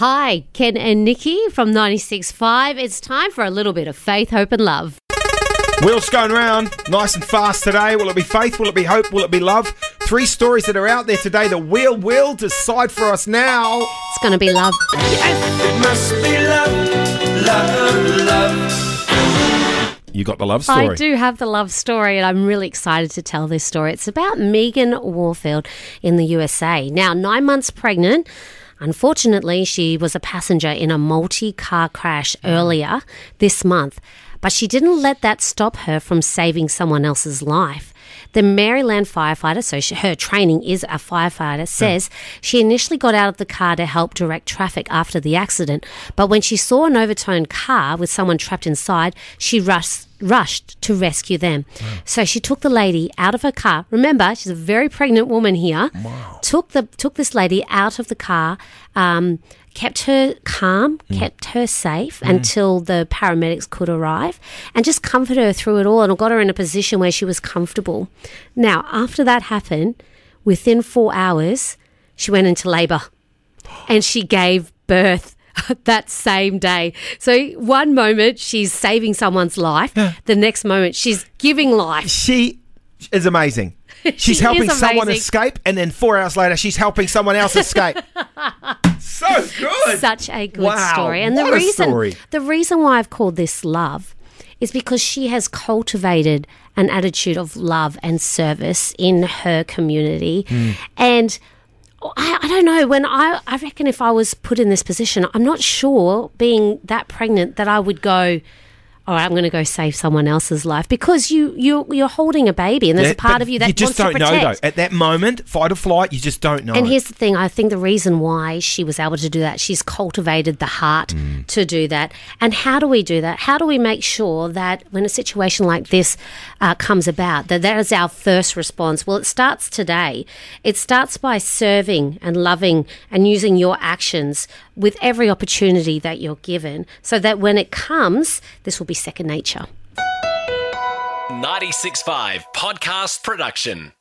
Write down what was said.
Hi, Ken and Nikki from 96.5. It's time for a little bit of faith, hope, and love. Wheels going round, nice and fast today. Will it be faith? Will it be hope? Will it be love? Three stories that are out there today. The wheel will decide for us now. It's going to be love. Yes. It must be love, love, love. You got the love story. I do have the love story, and I'm really excited to tell this story. It's about Megan Warfield in the USA. Now, nine months pregnant. Unfortunately, she was a passenger in a multi car crash mm. earlier this month, but she didn't let that stop her from saving someone else's life. The Maryland firefighter, so she, her training is a firefighter, hmm. says she initially got out of the car to help direct traffic after the accident, but when she saw an overturned car with someone trapped inside, she rushed rushed to rescue them. So she took the lady out of her car. Remember, she's a very pregnant woman here. Took the took this lady out of the car. Um, kept her calm, kept her safe until the paramedics could arrive, and just comforted her through it all, and got her in a position where she was comfortable. Now, after that happened, within four hours, she went into labour and she gave birth that same day. So one moment she's saving someone's life, the next moment she's giving life. She is amazing. She's She helping someone escape, and then four hours later, she's helping someone else escape. so good. Such a good Wow, story. And the reason story. the reason why I've called this love is because she has cultivated an attitude of love and service in her community. Hmm. And Oh, I, I don't know. When I, I reckon if I was put in this position, I'm not sure being that pregnant that I would go, all right, I'm going to go save someone else's life because you you you're holding a baby and there's Yeah, a part of you that you just wants don't to know though. At that moment, fight or flight, you just don't know. And here's the thing I think the reason why she was able to do that, she's cultivated the heart Mm. to do that. And how do we do that? How do we make sure that when a situation like this uh, comes about, that that is our first response? Well, it starts today. It starts by serving and loving and using your actions with every opportunity that you're given so that when it comes, this will be second nature. 96.5 Podcast Production.